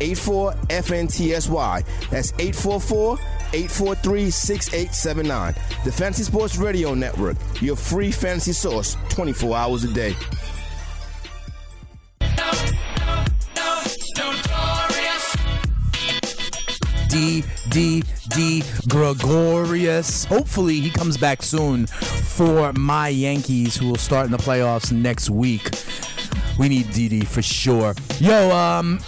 84 FNTSY. That's 844 843 6879. The Fantasy Sports Radio Network, your free fantasy source 24 hours a day. D D D Gregorius. Hopefully he comes back soon for my Yankees, who will start in the playoffs next week. We need DD for sure. Yo, um,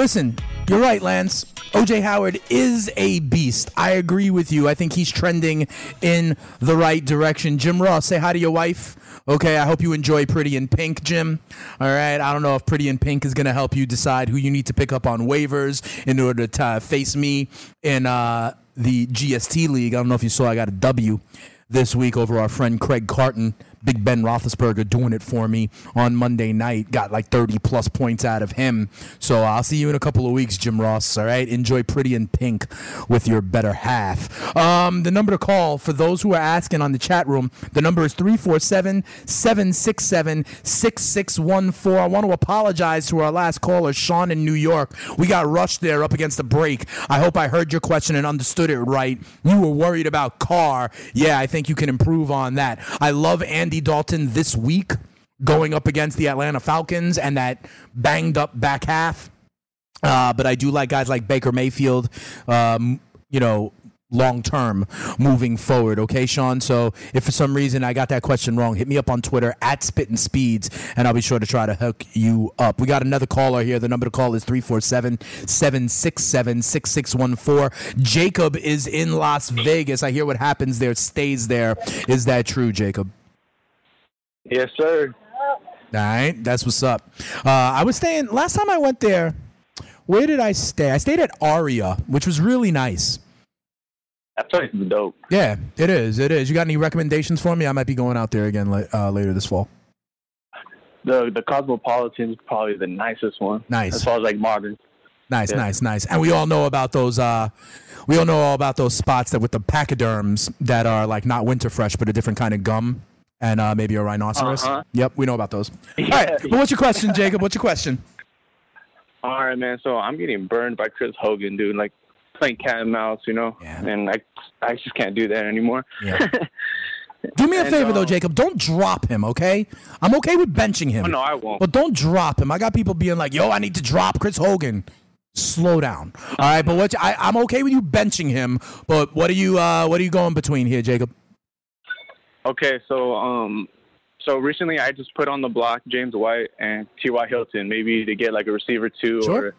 listen, you're right, Lance. OJ Howard is a beast. I agree with you. I think he's trending in the right direction. Jim Ross, say hi to your wife. Okay, I hope you enjoy Pretty in Pink, Jim. All right, I don't know if Pretty in Pink is going to help you decide who you need to pick up on waivers in order to uh, face me in uh, the GST League. I don't know if you saw, I got a W this week over our friend Craig Carton. Big Ben Roethlisberger doing it for me on Monday night. Got like 30 plus points out of him. So I'll see you in a couple of weeks, Jim Ross. All right. Enjoy Pretty in Pink with your better half. Um, the number to call for those who are asking on the chat room, the number is 347 767 6614. I want to apologize to our last caller, Sean in New York. We got rushed there up against the break. I hope I heard your question and understood it right. You were worried about Carr. Yeah, I think you can improve on that. I love Andy Dalton this week going up against the Atlanta Falcons and that banged up back half. Uh, but I do like guys like Baker Mayfield, um, you know, long term moving forward. Okay, Sean. So if for some reason I got that question wrong, hit me up on Twitter at Spittin' Speeds, and I'll be sure to try to hook you up. We got another caller here. The number to call is 347 767 6614. Jacob is in Las Vegas. I hear what happens there stays there. Is that true, Jacob? Yes, sir. All right, that's what's up. Uh, I was staying last time I went there. Where did I stay? I stayed at Aria, which was really nice. That place is dope. Yeah, it is. It is. You got any recommendations for me? I might be going out there again uh, later this fall. The the Cosmopolitan is probably the nicest one. Nice. As far as like modern. Nice, Yeah. nice, nice. And we all know about those. Uh, we all know all about those spots that with the pachyderms that are like not winter fresh, but a different kind of gum, and uh, maybe a rhinoceros. Uh-huh. Yep, we know about those. All right, but what's your question, Jacob? What's your question? All right, man. So I'm getting burned by Chris Hogan, dude. Like playing cat and mouse, you know. And I I just can't do that anymore. Do me a And, favor though, um, Jacob. Don't drop him, okay? I'm okay with benching him. Oh, no, I won't. But don't drop him. I got people being like, "Yo, I need to drop Chris Hogan." Slow down, all right. But what I, I'm okay with you benching him. But what are you? Uh, what are you going between here, Jacob? Okay, so um, so recently I just put on the block James White and T.Y. Hilton, maybe to get like a receiver too, Sure.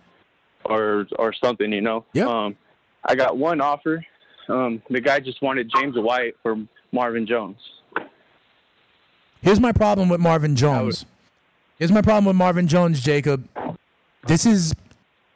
or or or something, you know. Yeah. Um, I got one offer. Um, the guy just wanted James White for Marvin Jones. Here's my problem with Marvin Jones. Here's my problem with Marvin Jones, Jacob. This is,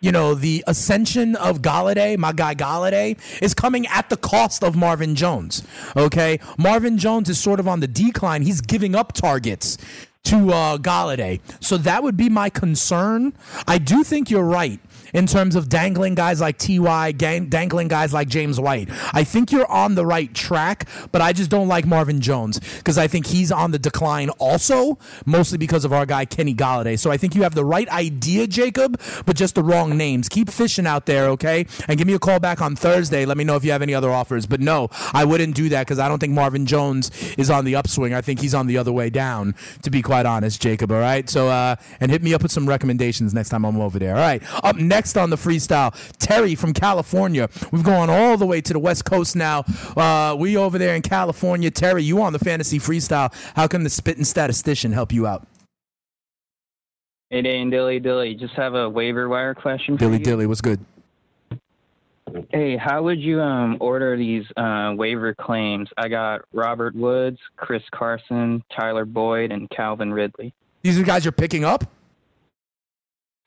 you know, the ascension of Golladay, my guy Golladay, is coming at the cost of Marvin Jones. Okay, Marvin Jones is sort of on the decline. He's giving up targets to uh, Golladay, so that would be my concern. I do think you're right in terms of dangling guys like Ty, gang, dangling guys like James White. I think you're on the right track, but I just don't like Marvin Jones because I think he's on the decline also, mostly because of our guy Kenny Golladay. So I think you have the right idea, Jacob, but just the wrong names. Keep fishing out there, okay? And give me a call back on Thursday. Let me know if you have any other offers. But no, I wouldn't do that because I don't think Marvin Jones is on the upswing. I think he's on the other way down, to be quite honest, Jacob. All right. So uh, and hit me up with some recommendations next time I'm over there. All right. Up next on the freestyle, Terry from California. We've gone all the way to the West Coast now. Uh, we over there in California. Terry, you on the fantasy freestyle. How can the spitting statistician help you out? Hey, Dane, Dilly, Dilly. Just have a waiver wire question for Dilly you. Dilly, what's good? Hey, how would you um order these uh, waiver claims? I got Robert Woods, Chris Carson, Tyler Boyd, and Calvin Ridley. These are the guys you're picking up?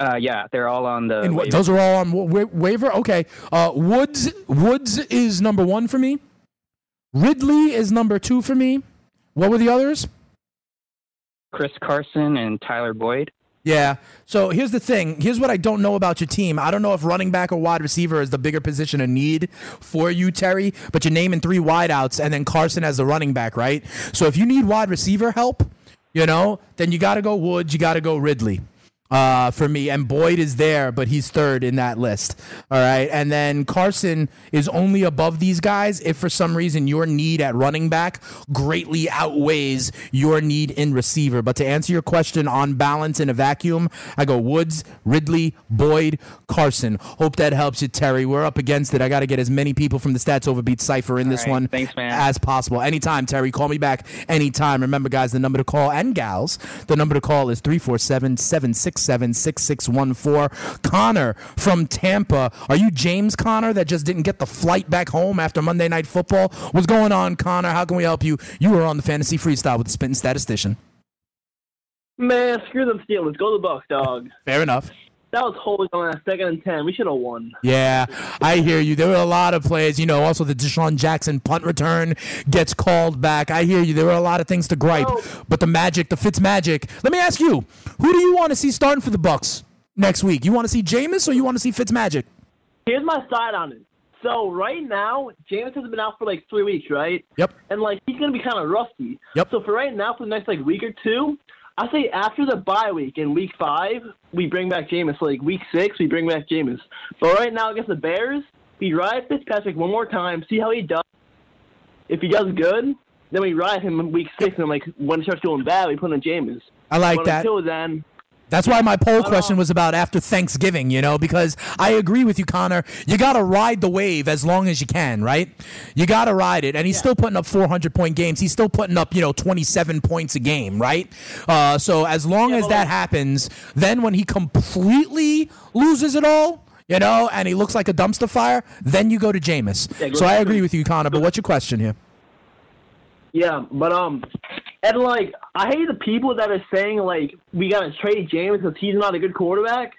Uh, yeah, they're all on the. And what, waiver. those are all on wa- waiver. Okay. Uh, Woods Woods is number one for me. Ridley is number two for me. What were the others? Chris Carson and Tyler Boyd. Yeah. So here's the thing. Here's what I don't know about your team. I don't know if running back or wide receiver is the bigger position of need for you, Terry. But you're naming three wideouts and then Carson as the running back, right? So if you need wide receiver help, you know, then you got to go Woods. You got to go Ridley. Uh, for me, and Boyd is there, but he's third in that list. All right, and then Carson is only above these guys if for some reason your need at running back greatly outweighs your need in receiver. But to answer your question on balance in a vacuum, I go Woods, Ridley, Boyd, Carson. Hope that helps you, Terry. We're up against it. I got to get as many people from the Stats Overbeat cipher in All this right, one thanks, man. as possible. Anytime, Terry. Call me back anytime. Remember, guys, the number to call and gals, the number to call is 347 767 6614. Connor from Tampa. Are you James Connor that just didn't get the flight back home after Monday Night Football? What's going on, Connor? How can we help you? You are on the fantasy freestyle with the spitting statistician. Man, screw them Steelers. Go to the Bucs, dog. Fair enough. That was holding on that second and ten. We should have won. Yeah, I hear you. There were a lot of plays. You know, also the DeSean Jackson punt return gets called back. I hear you. There were a lot of things to gripe, oh. but the magic, the Fitz magic. Let me ask you, who do you want to see starting for the Bucs next week? You want to see Jameis or you want to see Fitz magic? Here's my side on it. So right now, Jameis has been out for like three weeks, right? Yep. And like he's gonna be kind of rusty. Yep. So for right now, for the next like week or two, I say after the bye week in week five, we bring back Jameis. Like week six, we bring back Jameis. But right now against the Bears, we ride Fitzpatrick one more time, see how he does. If he does good, then we ride him in week six, and like when it starts going bad, we put in Jameis. I like but that. Until then, That's why my poll question was about after Thanksgiving, you know, because I agree with you, Connor. You got to ride the wave as long as you can, right? You got to ride it. And he's still putting up 400 point games. He's still putting up, you know, 27 points a game, right? Uh, so as long as that happens, then when he completely loses it all, you know, and he looks like a dumpster fire, then you go to Jameis. Yeah, so I agree with you, Connor. But what's your question here? Yeah, but um, And like, I hate the people that are saying like we gotta trade Jameis because he's not a good quarterback.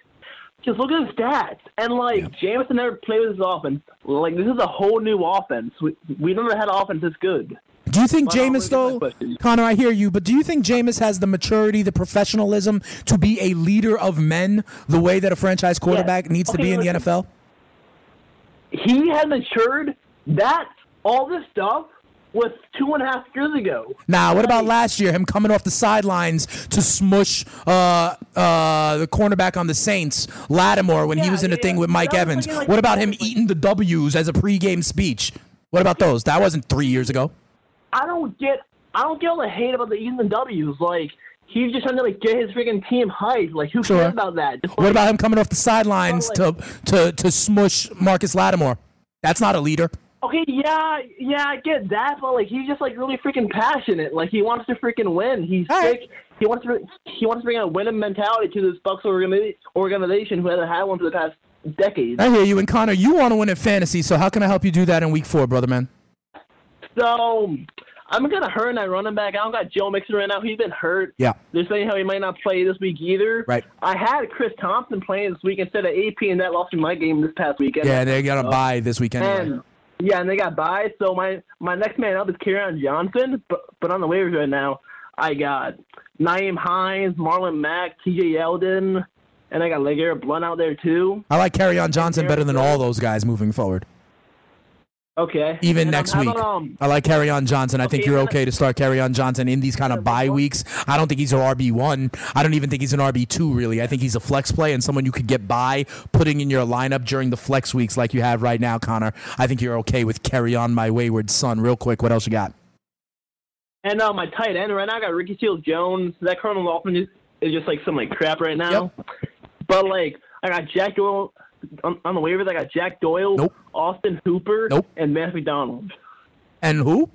Just look at his stats, and like Jameson never played with this offense. Like this is a whole new offense. We we never had an offense this good. Do you think But Jameis, look at my though. Connor, I hear you, but do you think Jameis has the maturity, the professionalism to be a leader of men the way that a franchise quarterback needs to be in the. NFL? He has matured. That all this stuff was two and a half years ago. Now, what about last year? Him coming off the sidelines to smush uh, uh, the cornerback on the Saints, Lattimore, when he was in the thing with Mike Evans. like- What about him eating the W's as a pregame speech? What about those? That wasn't three years ago. I don't get I don't get all the hate about the E's and W's. Like he's just trying to like get his freaking team hyped. Like who Sure. cares about that? Just, What like, about him coming off the sidelines to, to, to smush Marcus Lattimore? That's not a leader. Okay, yeah, yeah, I get that, but like he's just like really freaking passionate. Like he wants to freaking win. He's sick. He wants to he wants to bring a winning mentality to this Bucs organization who hasn't had one for the past decade. I hear you. And Connor, you want to win in fantasy, so how can I help you do that in week four, brother man? So I'm gonna hurt that running back. I don't got Joe Mixon right now. He's been hurt. Yeah. They're saying how he might not play this week either. Right. I had Chris Thompson playing this week instead of AP, and that lost me my game this past weekend. Yeah, they got to Uh, bye this weekend. And yeah, and they got by. So my my next man up is Kerryon Johnson, but but on the waivers right now, I got Nyheim Hines, Marlon Mack, T.J. Yeldon, and I got LeGarrette Blount out there too. I like Kerryon Johnson better than all those guys moving forward. Okay. Even And, next how week. um, I like Kerryon Johnson. I think you're okay to start Kerryon Johnson in these kind of bye weeks. I don't think he's an RB1. I don't even think he's an RB2, really. I think he's a flex play and someone you could get by putting in your lineup during the flex weeks like you have right now, Connor. I think you're okay with Carry On My Wayward Son. Real quick, what else you got? And uh, my tight end right now, I got Ricky Seals Jones. That Colonel is, is just like some like crap right now. Yep. But like, I got Jack Doyle on, on the waivers. I got Jack Doyle, Austin Hooper, and Vance McDonald. And who?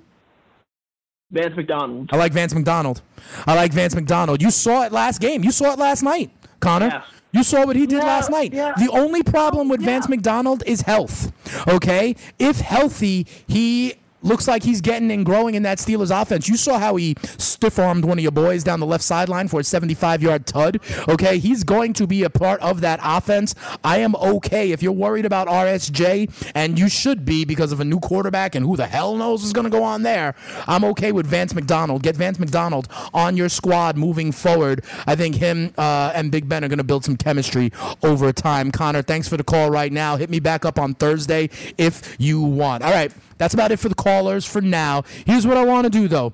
Vance McDonald. I like Vance McDonald. I like Vance McDonald. You saw it last game. You saw it last night, Connor. You saw what he did last night. The only problem with Vance McDonald is health. Okay? If healthy, he looks like he's getting and growing in that Steelers offense. You saw how he stiff armed one of your boys down the left sideline for a 75 yard tud. Okay? He's going to be a part of that offense. I am okay. If you're worried about RSJ, and you should be because of a new quarterback and who the hell knows is going to go on there, I'm okay with Vance McDonald. Get Vance McDonald on your squad moving forward. I think him uh, and Big Ben are going to build some chemistry over time. Connor, thanks for the call right now. Hit me back up on Thursday if you want. All right, that's about it for the callers for now. Here's what I want to do though.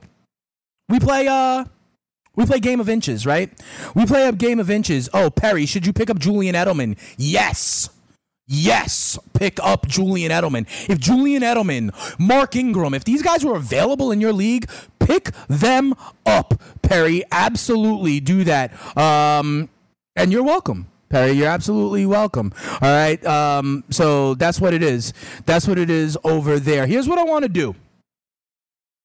We play uh we play game of inches, right? We play a game of inches. Oh, Perry, should you pick up Julian Edelman? Yes. Yes, pick up Julian Edelman. If Julian Edelman, Mark Ingram, if these guys were available in your league, pick them up, Perry. Absolutely do that. Um, and you're welcome. Perry, you're absolutely welcome. All right. Um, so that's what it is. That's what it is over there. Here's what I want to do.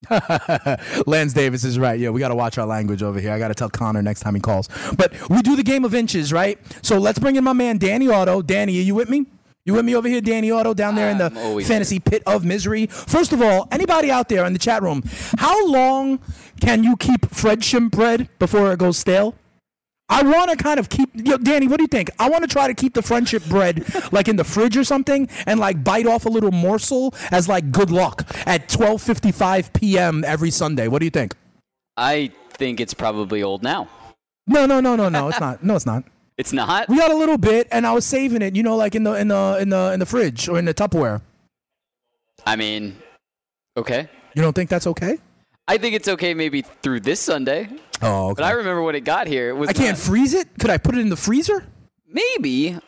Lance Davis is right. Yeah, we got to watch our language over here. I got to tell Connor next time he calls. But we do the game of inches, right? So let's bring in my man Danny Otto. Danny, are you with me? You with me over here, Danny Otto, down there in the fantasy pit of misery? First of all, anybody out there in the chat room, how long can you keep friendship bread before it goes stale? I want to kind of keep, yo, Danny. What do you think? I want to try to keep the friendship bread like in the fridge or something, and like bite off a little morsel as like good luck at 12:55 p.m. every Sunday. What do you think? I think it's probably old now. No, no, no, no, no. It's not. No, it's not. It's not. We got a little bit, and I was saving it. You know, like in the in the in the in the fridge or in the Tupperware. I mean, okay. You don't think that's okay? I think it's okay maybe through this Sunday. Oh, But I remember when it got here. It was I can't not- freeze it. Could I put it in the freezer? maybe.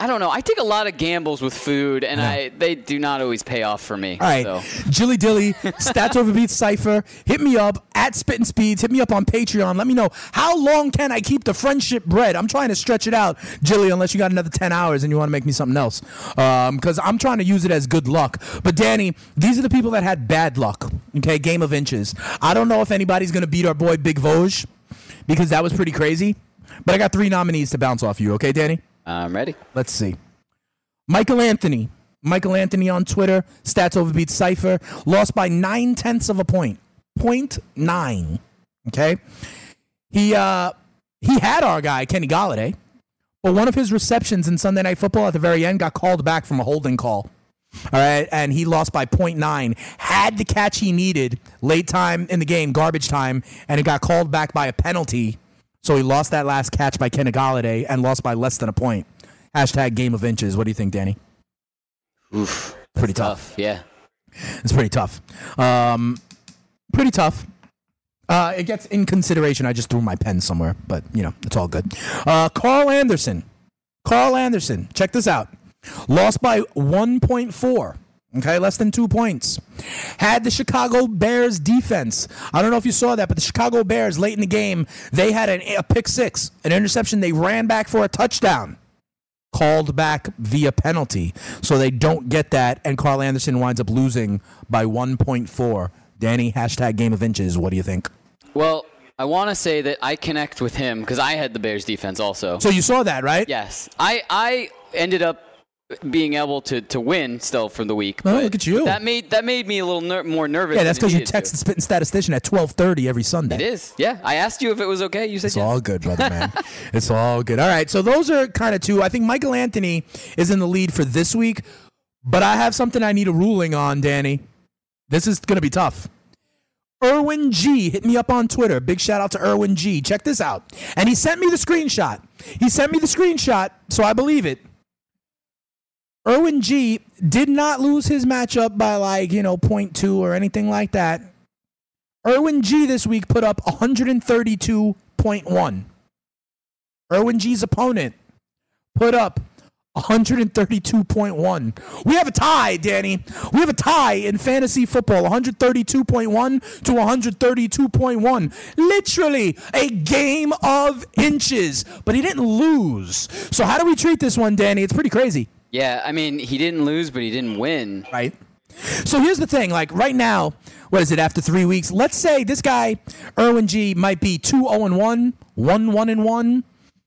I don't know. I take a lot of gambles with food, and I they do not always pay off for me. All right, So. Jilly Dilly, Stats Over Beats Cipher. Hit me up at Spittin' Speeds. Hit me up on Patreon. Let me know how long can I keep the friendship bread. I'm trying to stretch it out, Jilly. Unless you got another ten hours and you want to make me something else, um, because I'm trying to use it as good luck. But Danny, these are the people that had bad luck. Okay, game of inches. I don't know if anybody's gonna beat our boy Big Vosge because that was pretty crazy. But I got three nominees to bounce off you. Okay, Danny. I'm ready. Let's see. Michael Anthony. Michael Anthony on Twitter. Stats over beat Cipher. Lost by nine tenths of a point. 0.9. Okay. He uh he had our guy Kenny Golladay, but one of his receptions in Sunday Night Football at the very end got called back from a holding call. All right, and he lost by 0.9. Had the catch he needed late time in the game, garbage time, and it got called back by a penalty. So he lost that last catch by Kenny Golladay and lost by less than a point. Hashtag game of inches. What do you think, Danny? Oof. Pretty tough. Yeah. It's pretty tough. Um, pretty tough. Uh, it gets in consideration. I just threw my pen somewhere, but you know it's all good. Uh, Carl Anderson. Carl Anderson. Check this out. Lost by 1.4. Okay, less than two points. Had the Chicago Bears defense. I don't know if you saw that, but the Chicago Bears late in the game, they had an, a pick six, an interception. They ran back for a touchdown called back via penalty. So they don't get that, and Carl Anderson winds up losing by 1.4. Danny, hashtag game of inches. What do you think? Well, I want to say that I connect with him because I had the Bears defense also. So you saw that, right? Yes. I, I ended up being able to, to win still for the week. Oh, look at you. That made that made me a little ner- more nervous. Yeah, that's because you text to. the spitting statistician at 12:30 every Sunday. It is. Yeah. I asked you if it was okay. You said It's yes. all good, brother man. it's all good. All right, so those are kind of two. I think Michael Anthony is in the lead for this week, but I have something I need a ruling on, Danny. This is going to be tough. Erwin G hit me up on Twitter. Big shout out to Erwin G. Check this out. And he sent me the screenshot. He sent me the screenshot, so I believe it. Erwin G did not lose his matchup by like, you know, 0.2 or anything like that. Erwin G this week put up 132.1. Erwin G's opponent put up 132.1. We have a tie, Danny. We have a tie in fantasy football 132.1 to 132.1. Literally a game of inches. But he didn't lose. So, how do we treat this one, Danny? It's pretty crazy. Yeah. I mean, he didn't lose, but he didn't win. Right. So here's the thing, like right now, what is it after 3 weeks? Let's say this guy Erwin G might be 2 0 and 1, 1 1 and 1,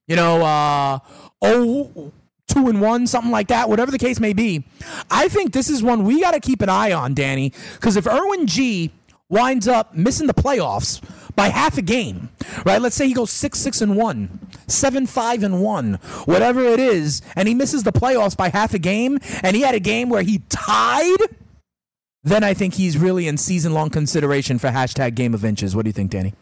you know, uh 0 2 and 1, something like that, whatever the case may be. I think this is one we got to keep an eye on, Danny, cuz if Erwin G winds up missing the playoffs by half a game, right? Let's say he goes 6 6 and one, seven five and 1, whatever it is, and he misses the playoffs by half a game, and he had a game where he tied then I think he's really in season long consideration for hashtag game of inches. What do you think, Danny?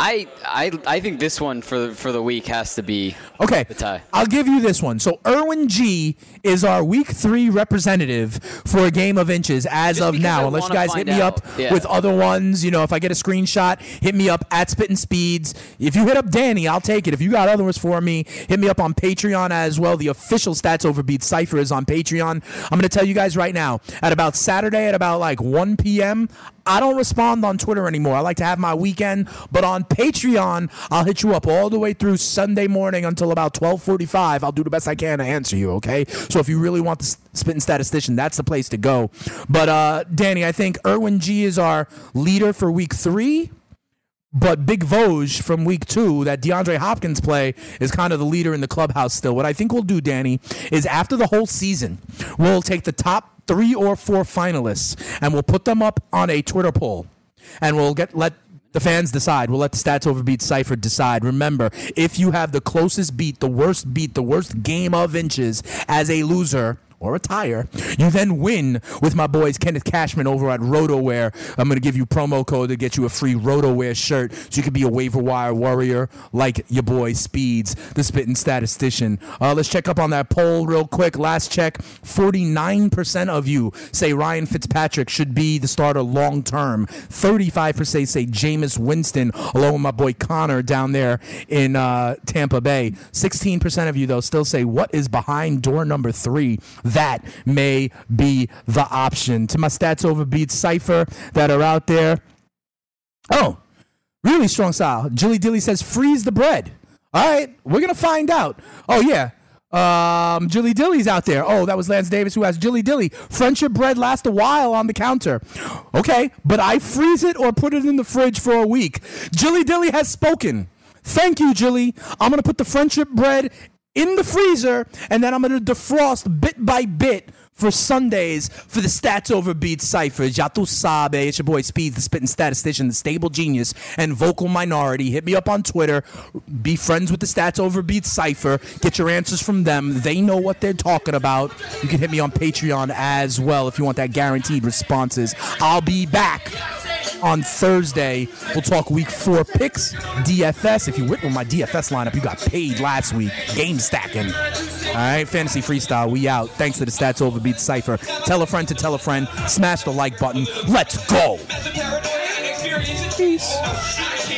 I, I I think this one for for the week has to be Okay. the tie. I'll give you this one. So Erwin G is our week three representative for a game of inches as Just of because I now. Unless you guys hit me out. up Yeah. with other ones. You know, if I get a screenshot, hit me up at Spittin' Speeds. If you hit up Danny, I'll take it. If you got other ones for me, hit me up on Patreon as well. The official Stats Overbeat Cipher is on Patreon. I'm gonna tell you guys right now, at about Saturday at about like 1 p.m. I don't respond on Twitter anymore. I like to have my weekend, but on Patreon, I'll hit you up all the way through Sunday morning until about 12:45. I'll do the best I can to answer you, okay? So if you really want the spitting statistician, that's the place to go. But uh Danny, I think Erwin G is our leader for week 3. But Big Vosge from week two, that DeAndre Hopkins play, is kind of the leader in the clubhouse still. What I think we'll do, Danny, is after the whole season, we'll take the top three or four finalists and we'll put them up on a Twitter poll. And we'll get let the fans decide. We'll let the Stats Overbeat Cypher decide. Remember, if you have the closest beat, the worst beat, the worst game of inches as a loser, or a tire, you then win with my boys Kenneth Cashman over at RotoWire. I'm going to give you promo code to get you a free RotoWire shirt so you can be a waiver wire warrior like your boy Speeds, the spitting statistician. Uh, let's check up on that poll real quick. Last check 49% of you say Ryan Fitzpatrick should be the starter long term. 35% say Jameis Winston, along with my boy Connor down there in uh, Tampa Bay. 16% of you, though, still say what is behind door number three that may be the option. To my stats over beats cipher that are out there. Oh, really strong style. Jilly Dilly says freeze the bread. All right, we're gonna find out. Oh yeah. Um, Jilly Dilly's out there. Oh, that was Lance Davis who has Jilly Dilly. Friendship bread lasts a while on the counter. Okay, but I freeze it or put it in the fridge for a week. Jilly Dilly has spoken. Thank you, Jilly. I'm gonna put the friendship bread in the freezer and then I'm gonna defrost bit by bit for Sundays for the Stats Over Beats Cypher. Ya tu sabe. It's your boy Speed, the spitting statistician, the stable genius, and vocal minority. Hit me up on Twitter. Be friends with the Stats Over Beats Cypher. Get your answers from them. They know what they're talking about. You can hit me on Patreon as well if you want that guaranteed responses. I'll be back on Thursday. We'll talk week four picks, DFS. If you went with my DFS lineup, you got paid last week. Game stacking. All right, fantasy freestyle. We out. Thanks to the Stats Overbeat Cipher. Tell a friend to tell a friend. Smash the like button. Let's go. Peace.